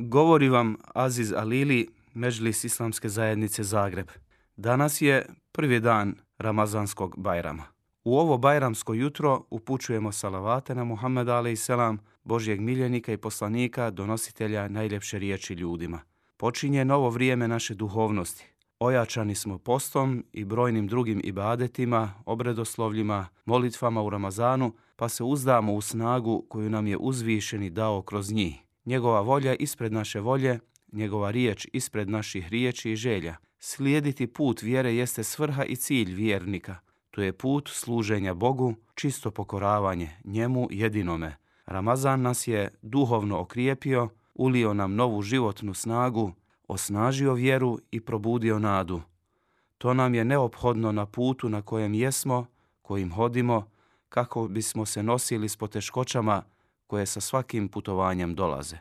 Govori vam Aziz Alili, Međlis Islamske zajednice Zagreb. Danas je prvi dan Ramazanskog bajrama. U ovo bajramsko jutro upućujemo salavate na Muhammed a.s. Božjeg miljenika i poslanika, donositelja najljepše riječi ljudima. Počinje novo vrijeme naše duhovnosti. Ojačani smo postom i brojnim drugim ibadetima, obredoslovljima, molitvama u Ramazanu, pa se uzdamo u snagu koju nam je uzvišeni dao kroz njih njegova volja ispred naše volje, njegova riječ ispred naših riječi i želja. Slijediti put vjere jeste svrha i cilj vjernika. To je put služenja Bogu, čisto pokoravanje, njemu jedinome. Ramazan nas je duhovno okrijepio, ulio nam novu životnu snagu, osnažio vjeru i probudio nadu. To nam je neophodno na putu na kojem jesmo, kojim hodimo, kako bismo se nosili s poteškoćama koje sa svakim putovanjem dolaze.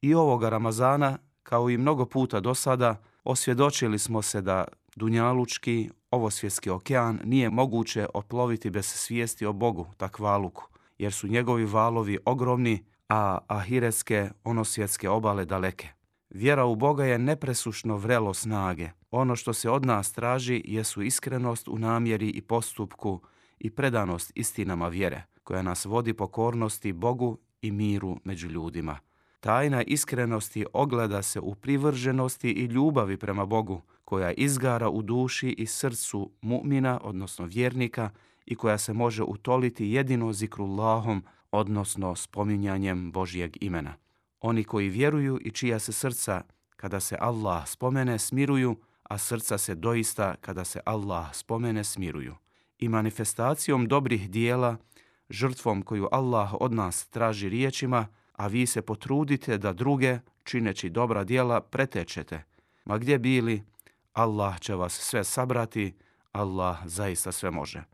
I ovoga Ramazana, kao i mnogo puta do sada, osvjedočili smo se da Dunjalučki, ovosvjetski okean, nije moguće oploviti bez svijesti o Bogu, takvaluku, jer su njegovi valovi ogromni, a ahiretske, onosvjetske obale daleke. Vjera u Boga je nepresušno vrelo snage. Ono što se od nas traži jesu iskrenost u namjeri i postupku i predanost istinama vjere, koja nas vodi pokornosti Bogu i miru među ljudima. Tajna iskrenosti ogleda se u privrženosti i ljubavi prema Bogu, koja izgara u duši i srcu mu'mina, odnosno vjernika, i koja se može utoliti jedino zikrullahom, odnosno spominjanjem Božijeg imena. Oni koji vjeruju i čija se srca, kada se Allah spomene, smiruju, a srca se doista, kada se Allah spomene, smiruju. I manifestacijom dobrih dijela, žrtvom koju Allah od nas traži riječima, a vi se potrudite da druge, čineći dobra dijela, pretečete. Ma gdje bili, Allah će vas sve sabrati, Allah zaista sve može.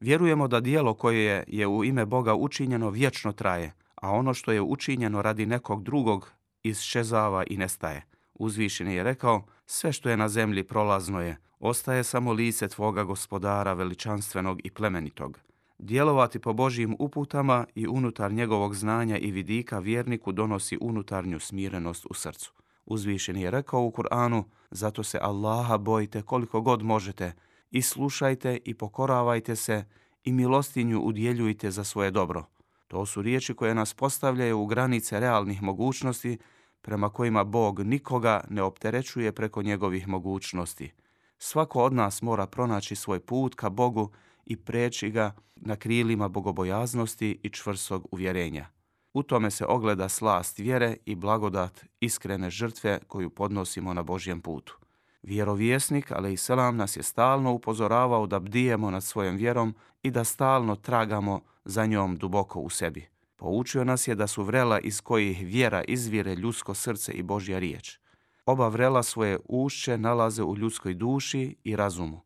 Vjerujemo da dijelo koje je u ime Boga učinjeno vječno traje, a ono što je učinjeno radi nekog drugog izšezava i nestaje. Uzvišeni je rekao, sve što je na zemlji prolazno je, ostaje samo lice tvoga gospodara veličanstvenog i plemenitog. Djelovati po Božijim uputama i unutar njegovog znanja i vidika vjerniku donosi unutarnju smirenost u srcu. Uzvišen je rekao u Kur'anu, zato se Allaha bojite koliko god možete i slušajte i pokoravajte se i milostinju udjeljujte za svoje dobro. To su riječi koje nas postavljaju u granice realnih mogućnosti prema kojima Bog nikoga ne opterećuje preko njegovih mogućnosti. Svako od nas mora pronaći svoj put ka Bogu i preći ga na krilima bogobojaznosti i čvrsog uvjerenja. U tome se ogleda slast vjere i blagodat iskrene žrtve koju podnosimo na Božjem putu. Vjerovjesnik, ali i selam, nas je stalno upozoravao da bdijemo nad svojom vjerom i da stalno tragamo za njom duboko u sebi. Poučio nas je da su vrela iz kojih vjera izvire ljudsko srce i Božja riječ. Oba vrela svoje ušće nalaze u ljudskoj duši i razumu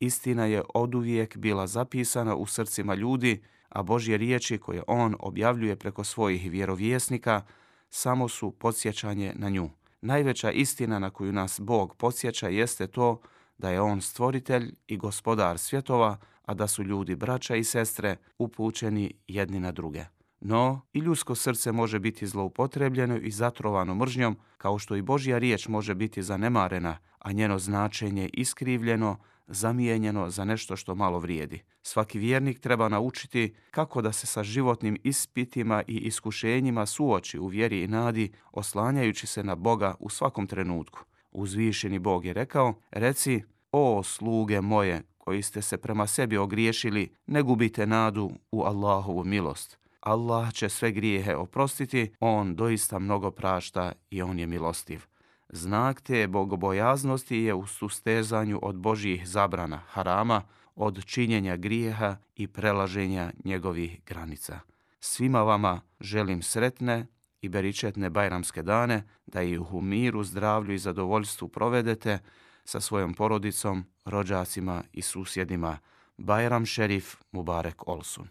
istina je oduvijek bila zapisana u srcima ljudi, a Božje riječi koje on objavljuje preko svojih vjerovjesnika samo su podsjećanje na nju. Najveća istina na koju nas Bog podsjeća jeste to da je on stvoritelj i gospodar svjetova, a da su ljudi braća i sestre upućeni jedni na druge. No, i ljudsko srce može biti zloupotrebljeno i zatrovano mržnjom, kao što i Božja riječ može biti zanemarena, a njeno značenje iskrivljeno, zamijenjeno za nešto što malo vrijedi. Svaki vjernik treba naučiti kako da se sa životnim ispitima i iskušenjima suoči u vjeri i nadi, oslanjajući se na Boga u svakom trenutku. Uzvišeni Bog je rekao, reci, o sluge moje, koji ste se prema sebi ogriješili, ne gubite nadu u Allahovu milost. Allah će sve grijehe oprostiti, On doista mnogo prašta i On je milostiv. Znak te bogobojaznosti je u sustezanju od Božjih zabrana, harama, od činjenja grijeha i prelaženja njegovih granica. Svima vama želim sretne i beričetne bajramske dane, da ih u miru, zdravlju i zadovoljstvu provedete sa svojom porodicom, rođacima i susjedima. Bajram Šerif Mubarek Olsun.